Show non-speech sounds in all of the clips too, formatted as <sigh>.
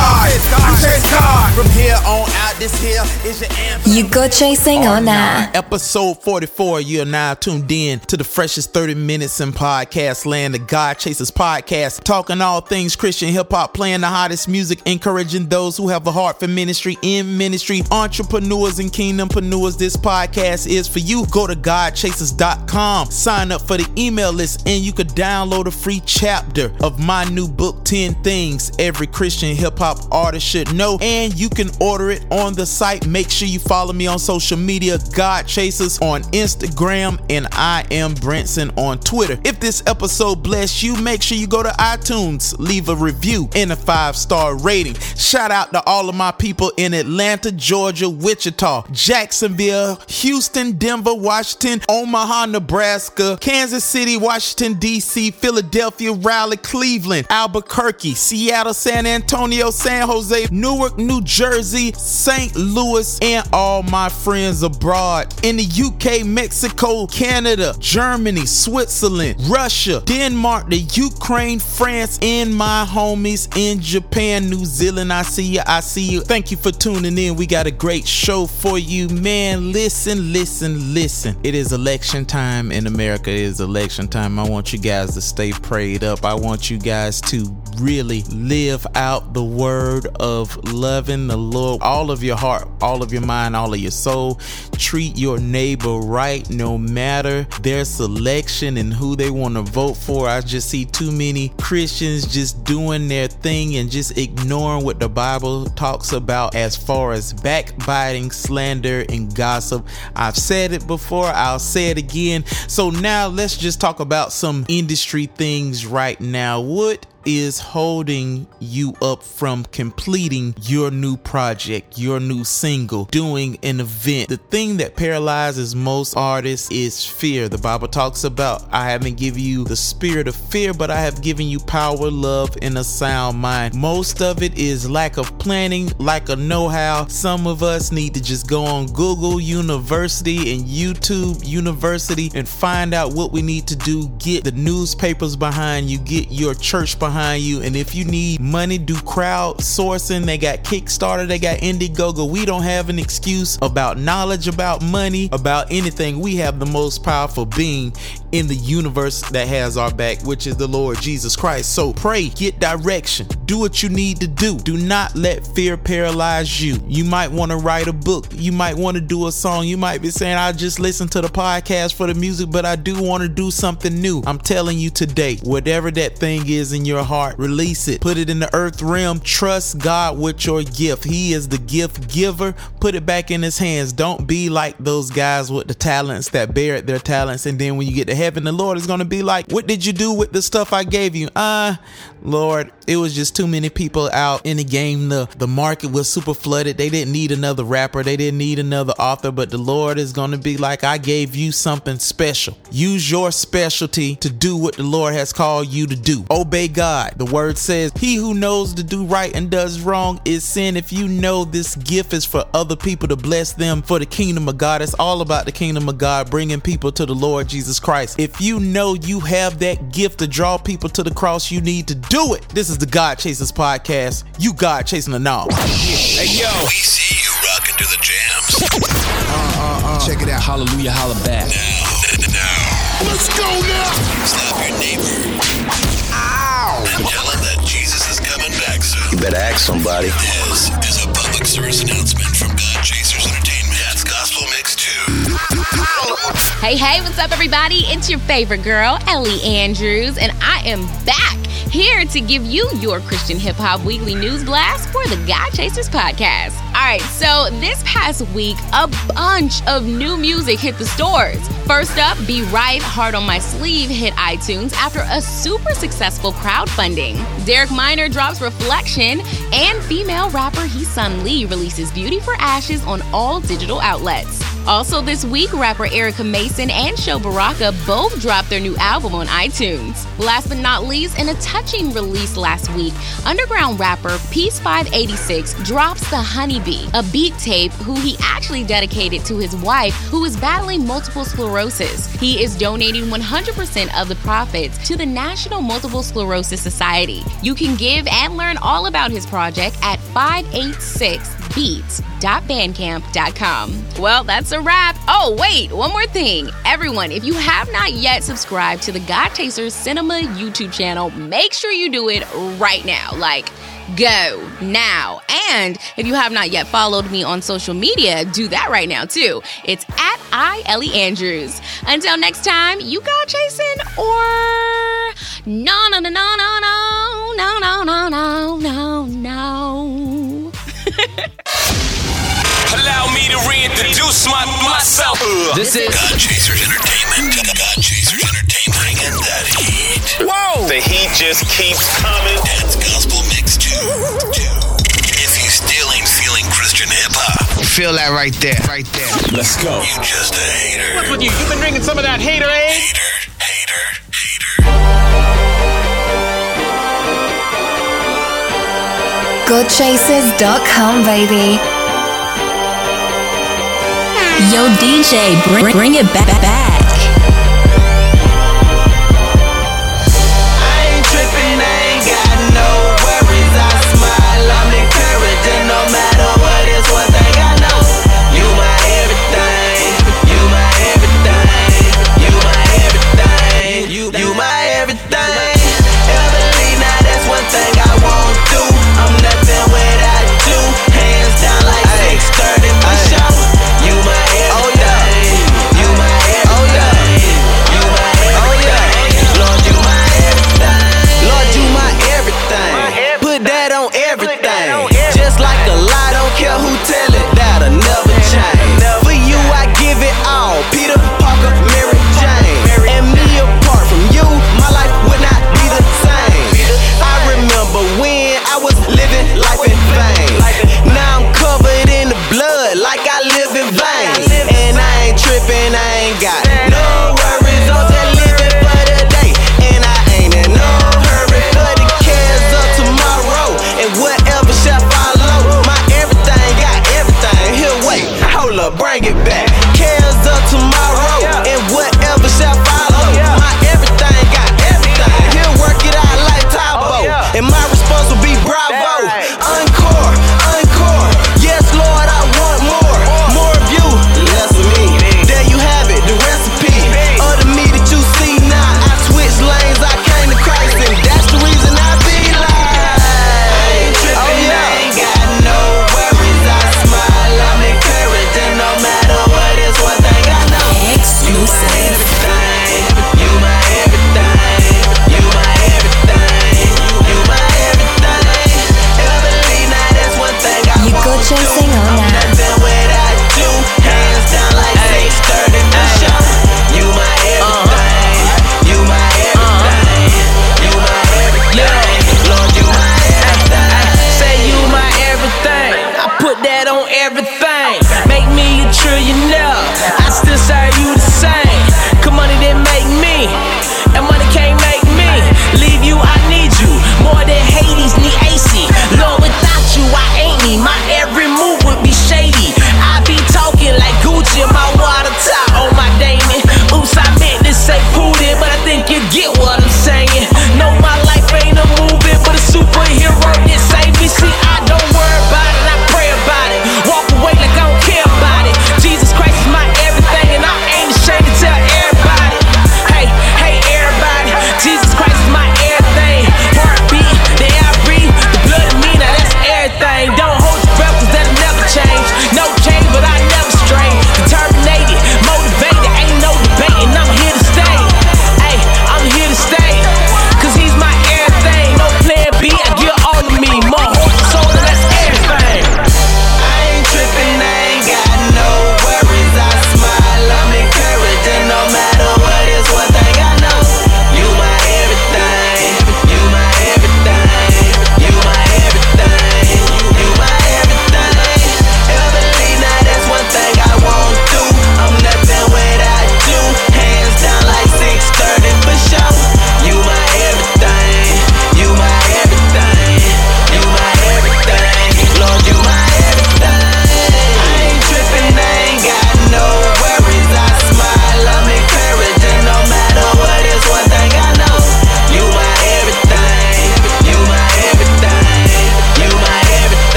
I chase God. From here on out, this here is your anthem. You go chasing or nah? Episode 44. You are now tuned in to the freshest 30 minutes in podcast land, the God Chasers podcast, talking all things Christian hip hop, playing the hottest music, encouraging those who have a heart for ministry in ministry, entrepreneurs and kingdom kingdompreneurs. This podcast is for you. Go to GodChasers.com, sign up for the email list, and you could download a free chapter of my new book, 10 Things Every Christian Hip Hop Artist Should Know. And you can order it on the site. Make sure you follow me on social media, God Chasers on Instagram, and I am Brinson on Twitter. If this episode bless you, make sure you go to iTunes, leave a review and a five star rating. Shout out to all of my people in Atlanta, Georgia, Wichita, Jacksonville, Houston, Denver, Washington, Omaha, Nebraska, Kansas City, Washington, D.C., Philadelphia, Raleigh, Cleveland, Albuquerque, Seattle, San Antonio, San Jose, Newark, New Jersey, St. Louis, and all my friends abroad in the UK, Mexico, Canada, Germany, Switzerland, Russia, Denmark, the Ukraine, France, and my homies in Japan, New Zealand. I see you. I see you. Thank you for tuning in. We got a great show for you, man. Listen, listen, listen. It is election time in America. It is election time. I want you guys to stay prayed up. I want you guys to really live out the word of loving the Lord, all of your heart, all of your mind, all of your soul. Treat your neighbor right no matter their selection and who they want to vote for. I just see too many Christians just doing their thing and just ignoring what the Bible talks about as far as backbiting, slander, and gossip. I've said it before, I'll say it again. So now let's just talk about some industry things right now. What is holding you up from completing your new project, your new single, doing an event. The thing that paralyzes most artists is fear. The Bible talks about, I haven't given you the spirit of fear, but I have given you power, love, and a sound mind. Most of it is lack of planning, lack of know how. Some of us need to just go on Google University and YouTube University and find out what we need to do. Get the newspapers behind you, get your church behind you. And if you need money, do crowdsourcing. They got Kickstarter, they got Indiegogo. We don't have an excuse about knowledge, about money, about anything. We have the most powerful being in the universe that has our back, which is the Lord Jesus Christ. So pray, get direction, do what you need to do. Do not let fear paralyze you. You might want to write a book, you might want to do a song, you might be saying, I just listen to the podcast for the music, but I do want to do something new. I'm telling you today, whatever that thing is in your heart, release it, put it in the earth realm. Trust God with your gift. He is the gift giver. Put it back in his hands. Don't be like those guys with the talents that buried their talents. And then when you get to heaven, the Lord is going to be like, What did you do with the stuff I gave you? Uh, Lord, it was just too many people out in the game. The, the market was super flooded. They didn't need another rapper, they didn't need another author. But the Lord is going to be like, I gave you something special. Use your specialty to do what the Lord has called you to do. Obey God. The word says, He who knows to do right and does wrong is sin. If you know this gift is for other people to bless them for the kingdom of God, it's all about the kingdom of God, bringing people to the Lord Jesus Christ. If you know you have that gift to draw people to the cross, you need to do it. This is the God Chasers podcast. You God chasing the knob. Hey yo, We see you rocking to the jams. Uh, uh, uh. Check it out. Hallelujah, holla back. Now, let's go now. slap your neighbor and tell him that Jesus is coming back soon. You better ask somebody. This is a public service announcement from God Chasers Entertainment. That's Gospel Mix 2. Hey, hey, what's up, everybody? It's your favorite girl, Ellie Andrews, and I am back here to give you your Christian hip hop weekly news blast for the God Chasers podcast. All right, so this past week, a bunch of new music hit the stores. First up, Be Right, Heart on My Sleeve hit iTunes after a super successful crowdfunding. Derek Minor drops Reflection, and female rapper He Sun Lee releases Beauty for Ashes on all digital outlets. Also, this week, rapper Erica Mason and Sho Baraka both dropped their new album on iTunes. Last but not least, in a touching release last week, underground rapper Peace 586 drops The Honeybee, a beat tape who he actually dedicated to his wife who is battling multiple sclerosis. He is donating 100% of the profits to the National Multiple Sclerosis Society. You can give and learn all about his project at 586beats.bandcamp.com. Well, that's a wrap. Oh, wait, one more thing. Everyone, if you have not yet subscribed to the God Chasers Cinema YouTube channel, make sure you do it right now. Like, go now. And if you have not yet followed me on social media, do that right now too. It's at I Ellie Andrews. Until next time, you got chasing or no no no no no no no no no no no no. Allow me to reintroduce my, myself. This is God Chasers Entertainment. God Chasers Entertainment. Bringing that heat. Whoa! The heat just keeps coming. That's gospel mix too. If you still ain't feeling Christian hip hop, feel that right there, right there. Let's go. you just a hater. What's with you? You've been drinking some of that hater aid? Hater, hater, hater. GodChasers.com, baby. Yo, DJ, bring, bring it back. back.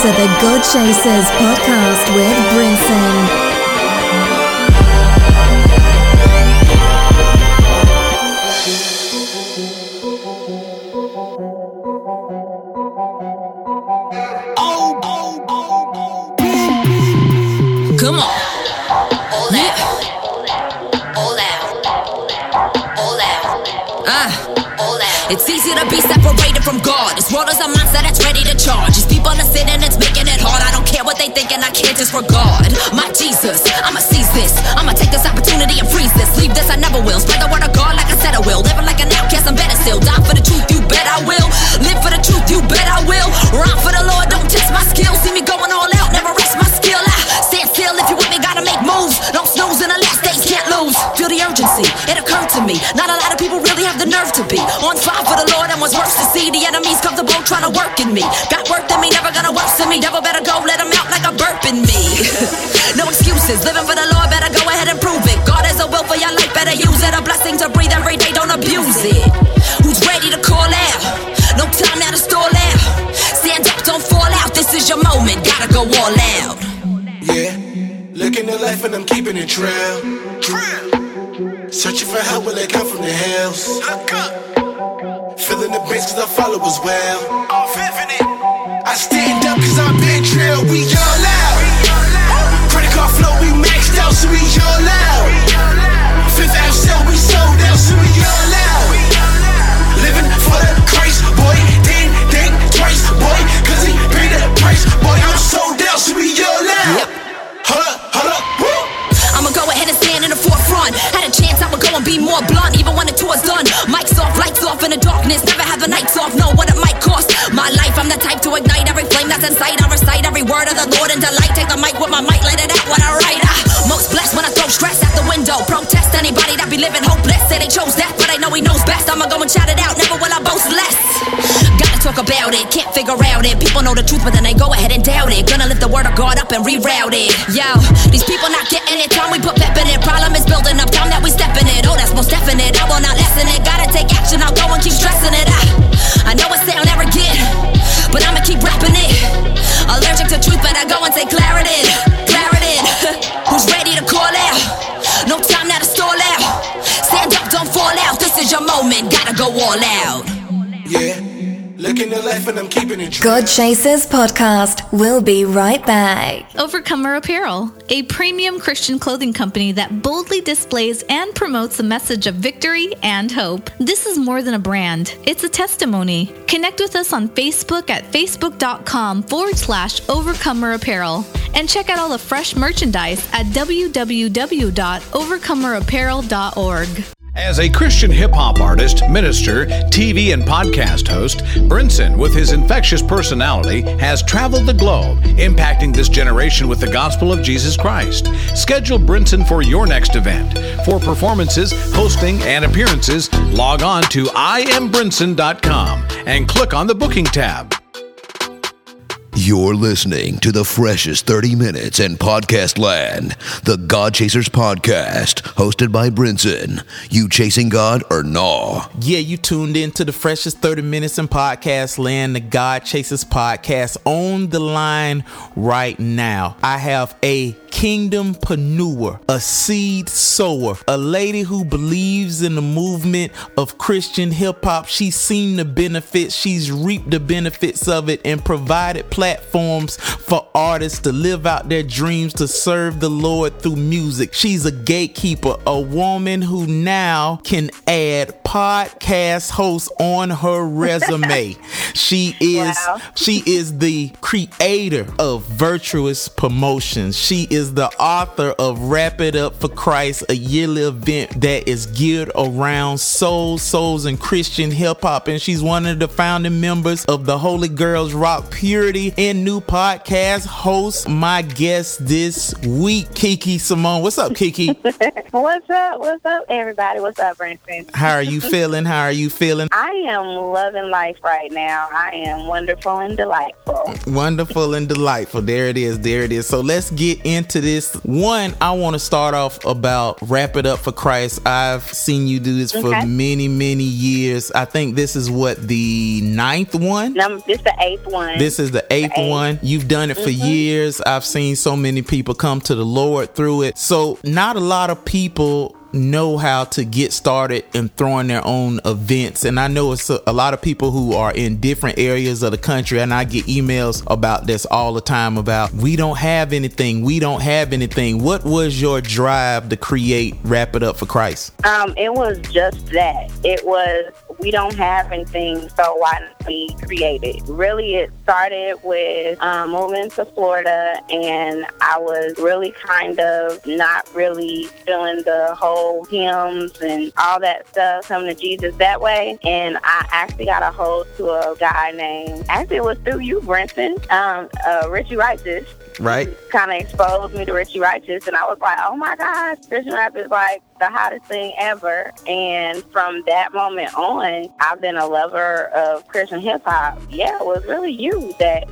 To the God Chasers podcast with Brinson. Don't care what they think, and I can't disregard. My Jesus, I'ma seize this. I'ma take this opportunity and freeze this. Leave this, I never will. Spread the word of God like I said I will. Living like an outcast, I'm better still. Die for the truth, you bet I will. Live for the truth, you bet I will. Rhyme for the Lord, don't test my skills. See me going all out, never rest my skill. I stand still if you with me, gotta make moves. Don't snooze in the last days, can't lose. Feel the urgency, it occurred to me. Not a lot of people really have the nerve to be on fire for the Lord, and what's worse to see the enemies comfortable trying to work in me. Got work in me, never gonna worsen me. Devil better go, let him excuses, living for the Lord, better go ahead and prove it. God has a will for your life, better use it. A blessing to breathe every day, don't abuse it. Who's ready to call out? No time now to stall out. Stand up, don't fall out. This is your moment, gotta go all out. Yeah, looking at life and I'm keeping it trail. Searching for help when they come from the hills. Feeling the bass cause I follow as well. I stand up cause I've been trail, we all out. Card flow, we maxed out, so we all out. Fifth out sale, we sold out, so we all out. Living for the Christ, boy. Ding, ding, twice, boy. Cause he paid the price, boy. I'm sold out, so we all out. Hold up, hold up, woo. I'ma go ahead and stand in the forefront. Had a chance, I'ma go and be more blunt, even when the tour's done. Mics off, lights off in the darkness. Never have the nights off, know what it might cost. My life, I'm the type to flame that's inside. I recite every word of the Lord and delight. Take the mic with my mic, let it out when I write. Ah, most blessed when I throw stress out the window. Protest anybody that be living hopeless. Say they chose that, but I know he knows best. I'ma go and shout it out, never will I boast less. Gotta talk about it, can't figure out it. People know the truth, but then they go ahead and doubt it. Gonna lift the word of God up and reroute it. Yo, these people not getting it. Time we put pep in it. Problem is building up. Time that we step in it. Oh, that's most definite. I will not lessen it. Gotta take action. I'll go and keep stressing it. I, I know it sound but I'ma keep rapping it. Allergic to truth, but I go and take clarity. Clarity. <laughs> Who's ready to call out? No time now to stall out. Stand up, don't fall out. This is your moment. Gotta go all out. Yeah, looking at life and I'm keeping it trail. God Chasers podcast. We'll be right back. Overcomer Apparel, a premium Christian clothing company that boldly displays and promotes the message of victory and hope. This is more than a brand, it's a testimony. Connect with us on Facebook at facebook.com forward slash Overcomer Apparel and check out all the fresh merchandise at www.overcomerapparel.org. As a Christian hip hop artist, minister, TV and podcast host, Brinson, with his infectious personality, has traveled the globe, impacting this generation with the gospel of Jesus Christ. Schedule Brinson for your next event. For performances, hosting, and appearances, log on to imbrinson.com and click on the booking tab. You're listening to the freshest 30 minutes in podcast land, the God Chasers podcast, hosted by Brinson. You chasing God or nah? Yeah, you tuned in to the freshest 30 minutes in podcast land, the God Chasers podcast on the line right now. I have a kingdom kingdompreneur, a seed sower, a lady who believes in the movement of Christian hip hop. She's seen the benefits, she's reaped the benefits of it, and provided platforms for artists to live out their dreams to serve the Lord through music. She's a gatekeeper, a woman who now can add podcast hosts on her resume. <laughs> she is Wow. she is the creator of Virtuous Promotions. She is the author of Wrap It Up for Christ, a yearly event that is geared around souls, souls, and Christian hip hop. And she's one of the founding members of the Holy Girls Rock Purity and new podcast host. My guest this week, Kiki Simone. What's up, Kiki? <laughs> What's up? What's up, everybody? What's up, Brinson? How are you feeling? How are you feeling? I am loving life right now. I am wonderful and delightful. Wonderful and delightful. There it is. There it is. So let's get into this. One, I want to start off about wrap it up for Christ. I've seen you do this for many, many years. I think this is what the ninth one. Num- this is the eighth one. This is the eighth eighth. one. You've done it for Mhm. years. I've seen so many people come to the Lord through it. So, not a lot of people know how to get started in throwing their own events. And I know it's a, a lot of people who are in different areas of the country. And I get emails about this all the time about we don't have anything. We don't have anything. What was your drive to create Wrap It Up for Christ? Um, it was just that. It was we don't have anything, so why not we create it? Really, it started with um, moving to Florida, and I was really kind of not really feeling the whole hymns and all that stuff coming to Jesus that way. And I actually got a hold to a guy named actually it was through you, Brinson, um, uh, Richie Righteous Right? kind of exposed me to Richie Righteous, and I was like, oh my gosh, Christian rap is like the hottest thing ever. And from that moment on, I've been a lover of Christian hip hop. Yeah, it was really you that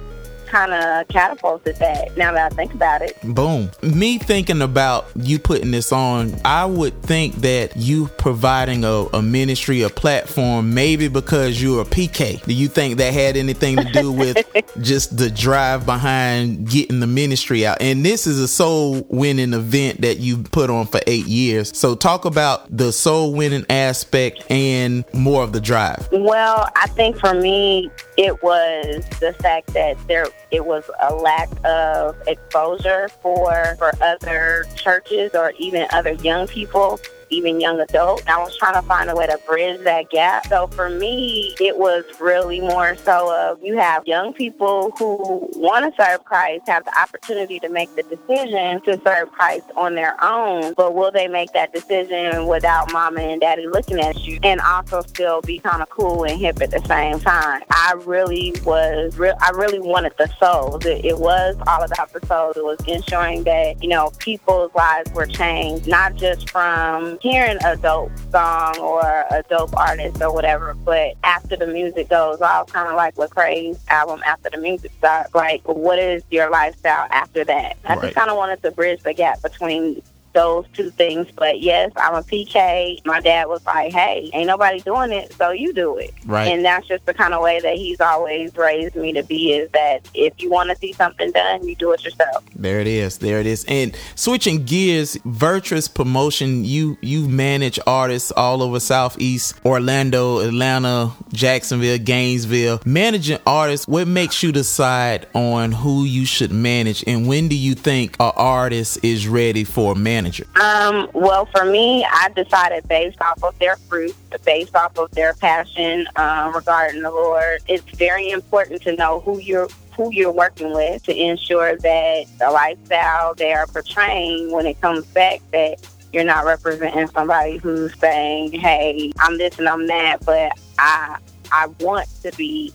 kind of catapulted that. Now that I think about it, Boom. Me thinking about you putting this on, I would think that you providing a, a ministry, a platform, maybe because you're a PK. Do you think that had anything to do with <laughs> just the drive behind getting the ministry out? And this is a soul winning event that you put on for eight years. So talk about the soul winning aspect and more of the drive. Well, I think for me, it was the fact that there it was a lack of exposure for for other churches or even other young people. Even young adults. I was trying to find a way to bridge that gap. So for me, it was really more so of you have young people who want to serve Christ, have the opportunity to make the decision to serve Christ on their own, but will they make that decision without mama and daddy looking at you and also still be kind of cool and hip at the same time? I really was, re- I really wanted the souls. It, it was all about the souls. It was ensuring that, you know, people's lives were changed, not just from hearing a dope song or a dope artist or whatever, but after the music goes off, kind of like Lecrae's album, After the Music Stops, like, what is your lifestyle after that? I Right. just kind of wanted to bridge the gap between those two things. But yes, I'm a PK. My dad was like, hey, ain't nobody doing it, so you do it. Right. And that's just the kind of way that he's always raised me to be is that if you want to see something done, you do it yourself. There it is. There it is. And switching gears, Virtuous Promotion, you you manage artists all over Southeast, Orlando, Atlanta, Jacksonville, Gainesville. Managing artists, what makes you decide on who you should manage and when do you think an artist is ready for a manager? Um, well, for me, I decided based off of their fruit, based off of their passion um, regarding the Lord. It's very important to know who you're who you're working with to ensure that the lifestyle they are portraying when it comes back that you're not representing somebody who's saying, "Hey, I'm this and I'm that," but I I want to be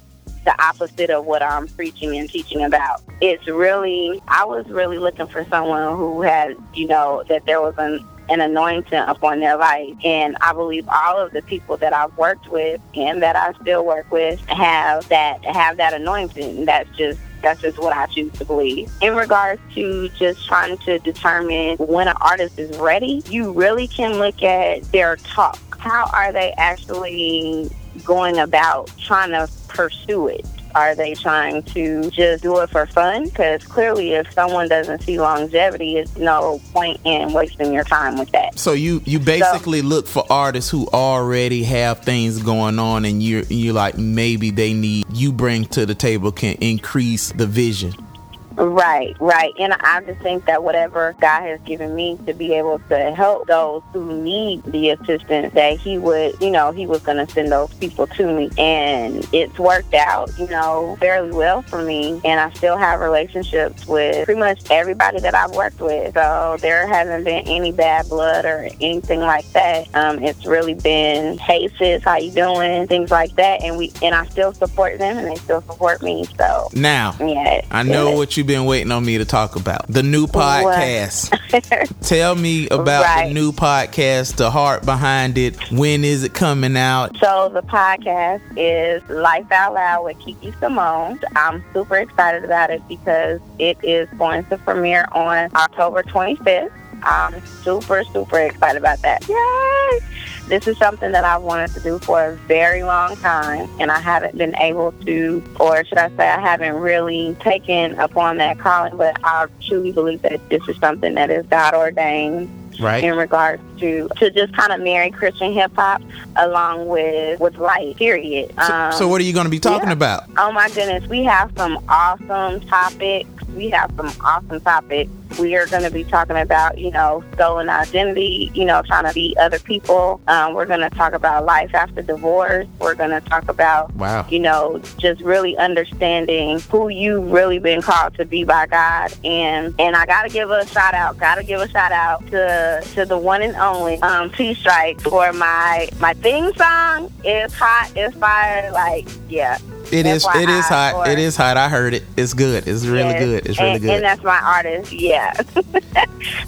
the opposite of what I'm preaching and teaching about. It's really, I was really looking for someone who had, you know, that there was an, an anointing upon their life. And I believe all of the people that I've worked with and that I still work with have that, have that anointing. That's just, that's just what I choose to believe. In regards to just trying to determine when an artist is ready, you really can look at their talk. How are they actually going about trying to pursue it? Are they trying to just do it for fun? Because clearly, if someone doesn't see longevity, it's no point in wasting your time with that. So you you basically look for artists who already have things going on and you're you like maybe they need you bring to the table can increase the vision. Right, right. And I just think that whatever God has given me to be able to help those who need the assistance, that He would, you know, He was going to send those people to me. And it's worked out, you know, fairly well for me. And I still have relationships with pretty much everybody that I've worked with. So there hasn't been any bad blood or anything like that. Um, it's really been, hey sis, how you doing? Things like that. And we and I still support them and they still support me. So Now, yeah. I know yeah. what you've been waiting on me to talk about. The new podcast. <laughs> Tell me about Right. the new podcast, the heart behind it. When is it coming out? So the podcast is Life Out Loud with Kiki Simone. I'm super excited about it because it is going to premiere on October 25th. I'm super, super excited about that. Yay! This is something that I've wanted to do for a very long time, and I haven't been able to, or should I say, I haven't really taken upon that calling, but I truly believe that this is something that is God ordained Right. in regards to to just kind of marry Christian hip hop along with with life. Period. Um, so what are you going to be talking yeah. about? Oh my goodness, we have some awesome topics. We have some awesome topics. We are going to be talking about, you know, stolen identity, you know, trying to be other people. Um, we're going to talk about life after divorce. We're going to talk about, Wow. you know, just really understanding who you've really been called to be by God. And and I got to give a shout out. Got to give a shout out to to the one and only um, T Strike for my my theme song. It's hot. It's fire. Like yeah. It is. It is hot. for- It is hot. I heard it. It's good. It's really Yes. good. It's really and, good. And that's my artist. Yeah, <laughs>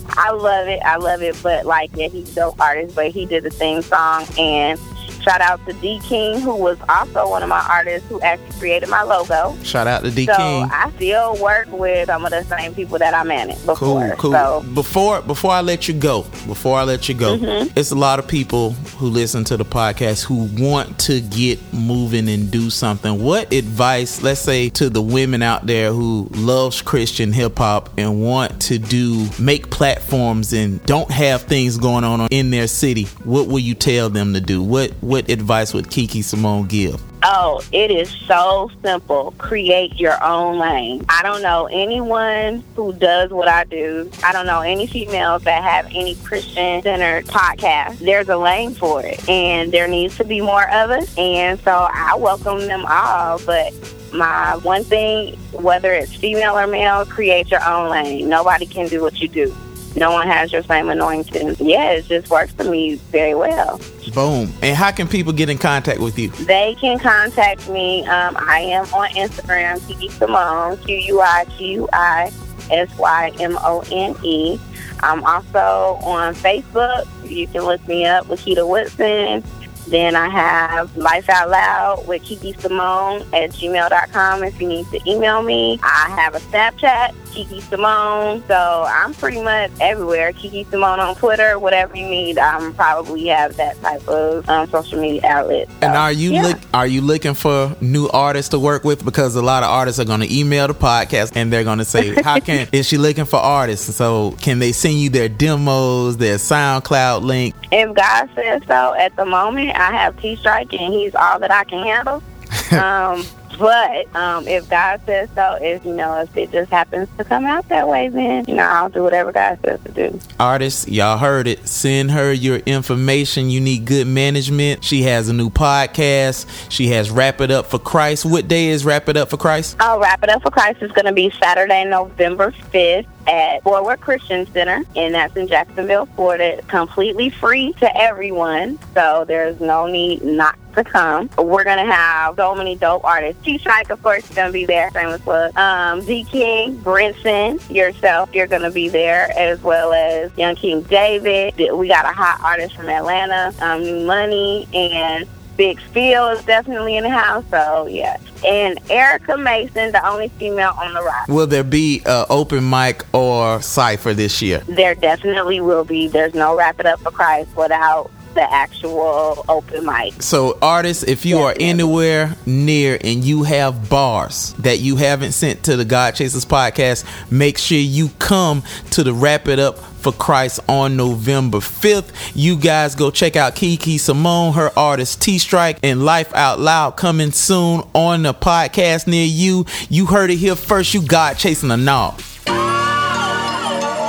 I love it. I love it. But like, yeah, he's a dope artist. But he did the theme song and. Shout out to D King, who was also one of my artists who actually created my logo. Shout out to D so King. I still work with some of the same people that I managed before. Cool, cool. So Before before I let you go, before I let you go, Mhm. it's a lot of people who listen to the podcast who want to get moving and do something. What advice, let's say, to the women out there who loves Christian hip hop and want to do make platforms and don't have things going on in their city? What will you tell them to do? What what advice would Kiki Simone give? Oh, it is so simple. Create your own lane. I don't know anyone who does what I do. I don't know any females that have any Christian centered podcast. There's a lane for it, and there needs to be more of us. And so I welcome them all. But my one thing, whether it's female or male, create your own lane. Nobody can do what you do. No one has your same anointing. Yeah, it just works for me very well. Boom. And how can people get in contact with you? They can contact me. Um, I am on Instagram, Kiki Simone, Q U I Q U I S Y M O N E. I'm also on Facebook. You can look me up, Lakita Woodson. Then I have Life Out Loud with Kiki Simone at gmail.com if you need to email me. I have a Snapchat, Kiki Simone. So I'm pretty much everywhere. Kiki Simone on Twitter, whatever you need. I'm probably have that type of um, social media outlet. And are you yeah. look are you looking for new artists to work with? Because a lot of artists are going to email the podcast and they're going to say, "How <laughs> can is she looking for artists?" So can they send you their demos, their SoundCloud link? If God says so, at the moment I have T Strike and he's all that I can handle. <laughs> um, but um, if God says so, if you know, if it just happens to come out that way, then you know I'll do whatever God says to do. Artists, y'all heard it. Send her your information. You need good management. She has a new podcast. She has Wrap It Up for Christ. What day is Wrap It Up for Christ? I'll wrap it up for Christ. is going to be Saturday, November 5th at Forward Christian Center, and that's in Jacksonville, Florida. It's completely free to everyone, so there's no need not to come. We're going to have so many dope artists. T-Strike, of course, is going to be there. Shameless plug. Um, D King, Brinson, yourself, you're going to be there, as well as Young King David. We got a hot artist from Atlanta, um, New Money, and Big Phil is definitely in the house. So yeah, and Erica Mason, the only female on the roster. Will there be a open mic or cipher this year? There definitely will be. There's no wrap it up for Christ without the actual open mic. So, artists, if you are anywhere near and you have bars that you haven't sent to the God Chasers podcast, make sure you come to the Wrap It Up for Christ on November 5th. You guys go check out Kiki Simone, her artist T Strike, and Life Out Loud coming soon on the podcast near you. You heard it here first. You God Chasing a knob.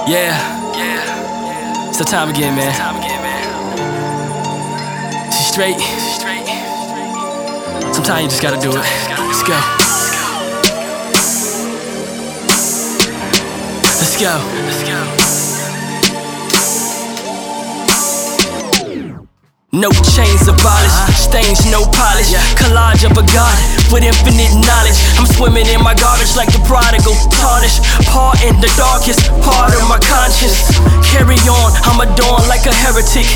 Yeah. Yeah. It's the time again, man. Straight. Straight. Sometimes you just gotta do it. Let's go. Let's go. No chains abolished, stains, no polish. Collage of a god with infinite knowledge. I'm swimming in my garbage like the prodigal. Tarnish, part in the darkest part of my conscience. Carry on, I'm adorned like a heretic.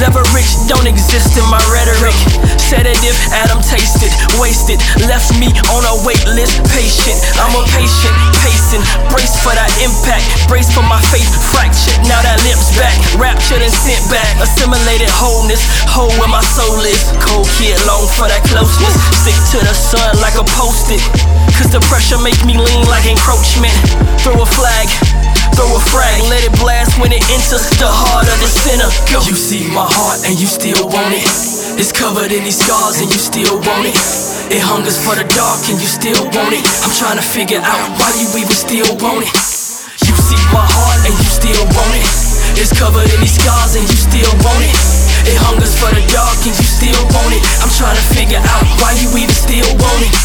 Leverage don't exist in my rhetoric. Sedative, Adam tasted, wasted, left me on a wait list. Patient, I'm a patient, pacing. Brace for that impact, brace for my faith fractured. Now that lips back, raptured and sent back. Assimilated wholeness, whole where my soul is. Cold kid, long for that closeness. Stick to the like a post-it. Cause the pressure make me lean like encroachment. Throw a flag. Throw a frag, let it blast when it enters the heart of the sinner. Go. You see my heart and you still want it. It's covered in these scars and you still want it. It hungers for the dark and you still want it. I'm trying to figure out why you even still want it. You see my heart and you still want it. It's covered in these scars and you still want it. It hungers for the dark and you still want it. I'm trying to figure out why you even still want it.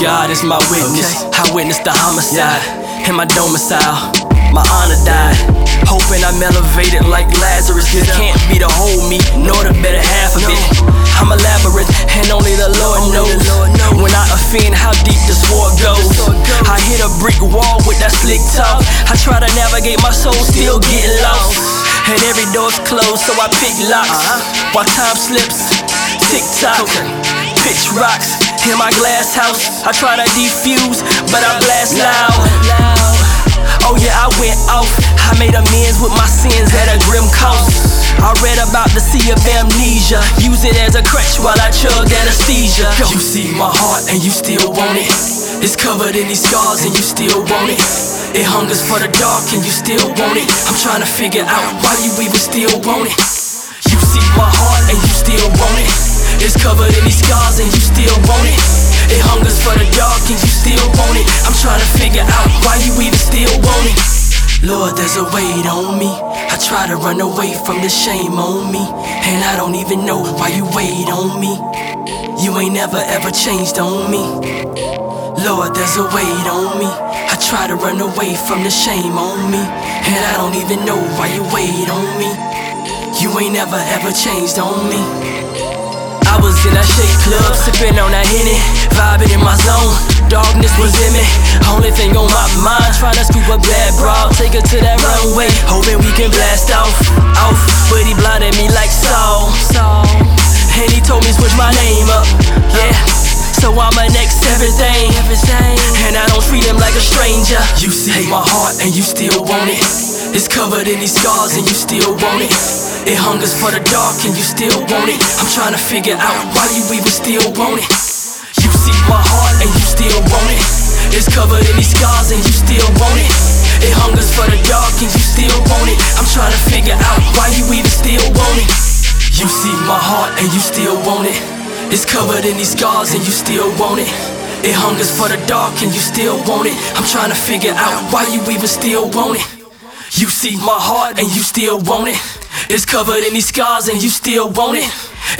God is my witness. I witnessed the homicide in my domicile. My honor died. Hoping I'm elevated like Lazarus. This can't be the whole me, nor the better half of it. I'm a labyrinth, and only the Lord knows. When I offend, how deep the sword goes. I hit a brick wall with that slick talk. I try to navigate my soul, still getting lost. And every door's closed, so I pick locks. Uh-huh. While time slips, tick tock. Pitch rocks in my glass house. I try to defuse, but I blast loud. Oh yeah, I went off. I made amends with my sins at a grim cost. I read about the sea of amnesia. Use it as a crutch while I chug anesthesia. You see my heart and you still want it. It's covered in these scars and you still want it. It hungers for the dark and you still want it. I'm trying to figure out why you even still want it. You see my heart and you still want it. It's covered in these scars and you still want it. It hungers for the dark and you still want it. I'm trying to figure out why you even still want it. Lord, there's a weight on me. I try to run away from the shame on me. And I don't even know why you wait on me. You ain't never ever changed on me. Lord, there's a weight on me. I try to run away from the shame on me. And I don't even know why you wait on me. You ain't never ever changed on me. I was in that shake club, sipping on that Henny, vibing in my zone. Darkness was in me, only thing on my mind. Trying to scoop up that broad, take her to that runway, hoping we can blast off, off. But he blinded me like everything, everything. And I don't treat him like a stranger. You see my heart and you still want it. It's covered in these scars and you still want it. It hungers for the dark and you still want it. I'm trying to figure out why you even still want it. You see my heart and you still want it. It's covered in these scars and you still want it. It hungers for the dark and you still want it. I'm trying to figure out why you even still want it. You see my heart and you still want it. It's covered in these scars and you still want it. It hungers for the dark and you still want it. I'm trying to figure out why you even still want it. You see my heart and you still want it. It's covered in these scars and you still want it.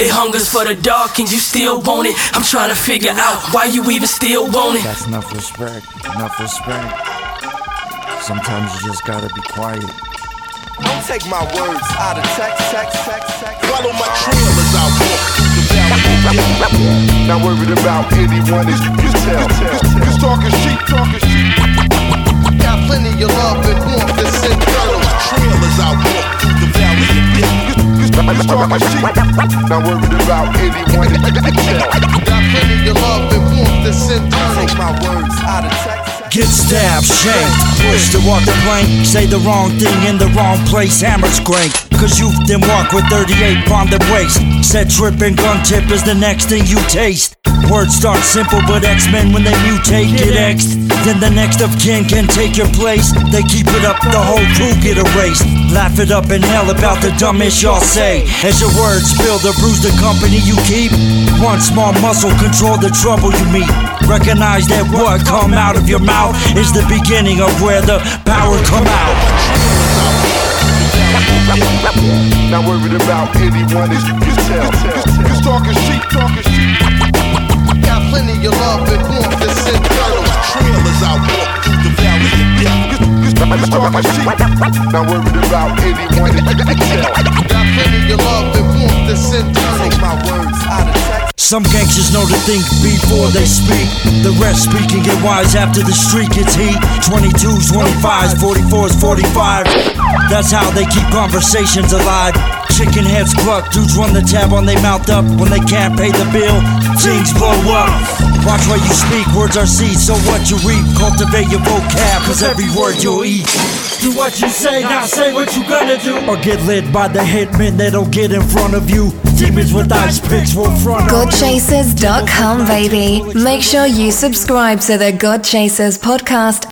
It hungers for the dark and you still want it. I'm trying to figure out why you even still want it. That's enough respect. Enough respect. Sometimes you just gotta be quiet. Don't take my words out of text, text, text, text. Follow my trail as I walk through the valley. Not worried about anyone, as you can tell. Cause talking sheep, talking sheep. Got plenty of love and warmth to send Follow my trail as I walk through the valley of death. Cause talking sheep. Not worried about anyone, as you can tell. Got plenty of love and warmth to send Take my words out of text. Get stabbed, shanked, pushed to walk the plank. Say the wrong thing in the wrong place, hammers crank. Cause you then walk with 38 on the waist. Set trip and gun tip is the next thing you taste. Words start simple, but X-Men when they mutate get X'd. Then the next of kin can take your place. They keep it up, the whole crew get erased. Laugh it up in hell about the dumbest y'all say. As your words spill the bruise the company you keep. One small muscle control the trouble you meet. Recognize that what come out of your mouth is the beginning of where the power come out. Worried about anyone, as you can tell. Cause talking sheep, talking sheep. Got plenty of love and warmth to send Follow my trail as I walk through the valley of death. Cause talking sheep. Not worried about anyone, as you can tell. Got plenty of love and warmth the center. Take my words out of. Some gangsters know to think before they speak. The rest speak and get wise after the street gets heat. 22s, 25s, 44s, 45. That's how they keep conversations alive. Chicken heads cluck, dudes run the tab on they mouth up. When they can't pay the bill, things blow up. Watch what you speak, words are seeds, so what you reap. Cultivate your vocab, cause every word you'll eat. Do what you say, now say what you gonna do. Or get lit by the hitmen that'll get in front of you. Demons with ice picks will front on. GodChasers.com, baby. Make sure you subscribe to the God Chasers podcast